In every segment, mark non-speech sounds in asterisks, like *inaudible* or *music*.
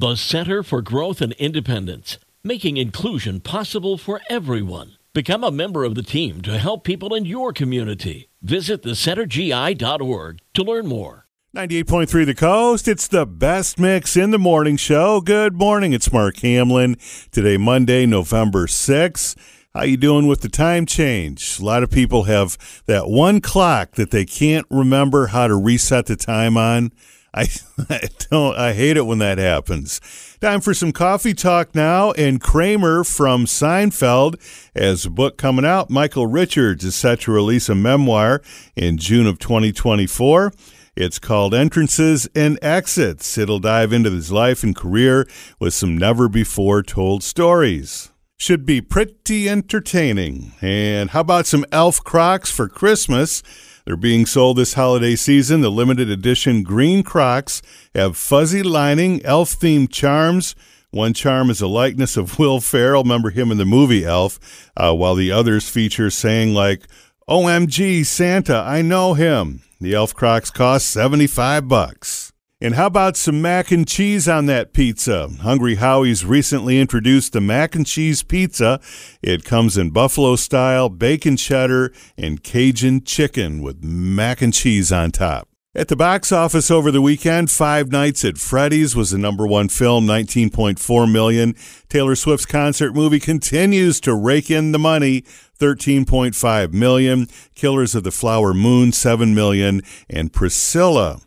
The Center for Growth and Independence, making inclusion possible for everyone. Become a member of the team to help people in your community. Visit thecentergi.org to learn more. 98.3 The Coast. It's the best mix in the morning show. Good morning. It's Mark Hamlin. Today, Monday, November 6th. How you doing with the time change? A lot of people have that one clock that they can't remember how to reset the time on. I, *laughs* I don't I hate it when that happens. Time for some coffee talk now and Kramer from Seinfeld has a book coming out. Michael Richards is set to release a memoir in June of 2024. It's called Entrances and Exits. It'll dive into his life and career with some never before told stories. Should be pretty entertaining. And how about some elf crocs for Christmas? They're being sold this holiday season. The limited edition green Crocs have fuzzy lining, elf themed charms. One charm is a likeness of *laughs* Will Ferrell, remember him in the movie Elf, uh, while the others feature saying like, OMG, Santa, I know him. The Elf Crocs cost 75 bucks. And how about some mac and cheese on that pizza? Hungry Howie's recently introduced the mac and cheese pizza. It comes in buffalo style, bacon cheddar, and Cajun chicken with mac and cheese on top. At the box office over the weekend, Five Nights at Freddy's was the number one film, 19.4 million. Taylor Swift's concert movie continues to rake in the money, 13.5 million. Killers of the Flower Moon, 7 million. And Priscilla,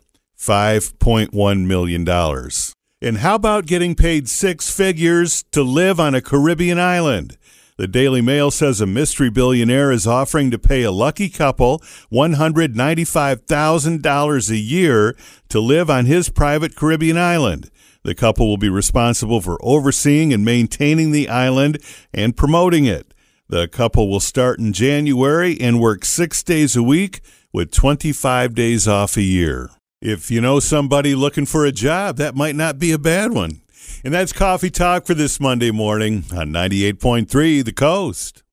$5.1 million. And how about getting paid six figures to live on a Caribbean island? The Daily Mail says a mystery billionaire is offering to pay a lucky couple $195,000 a year to live on his private Caribbean island. The couple will be responsible for overseeing and maintaining the island and promoting it. The couple will start in January and work six days a week with 25 days off a year. If you know somebody looking for a job, that might not be a bad one. And that's Coffee Talk for this Monday morning on 98.3 The Coast.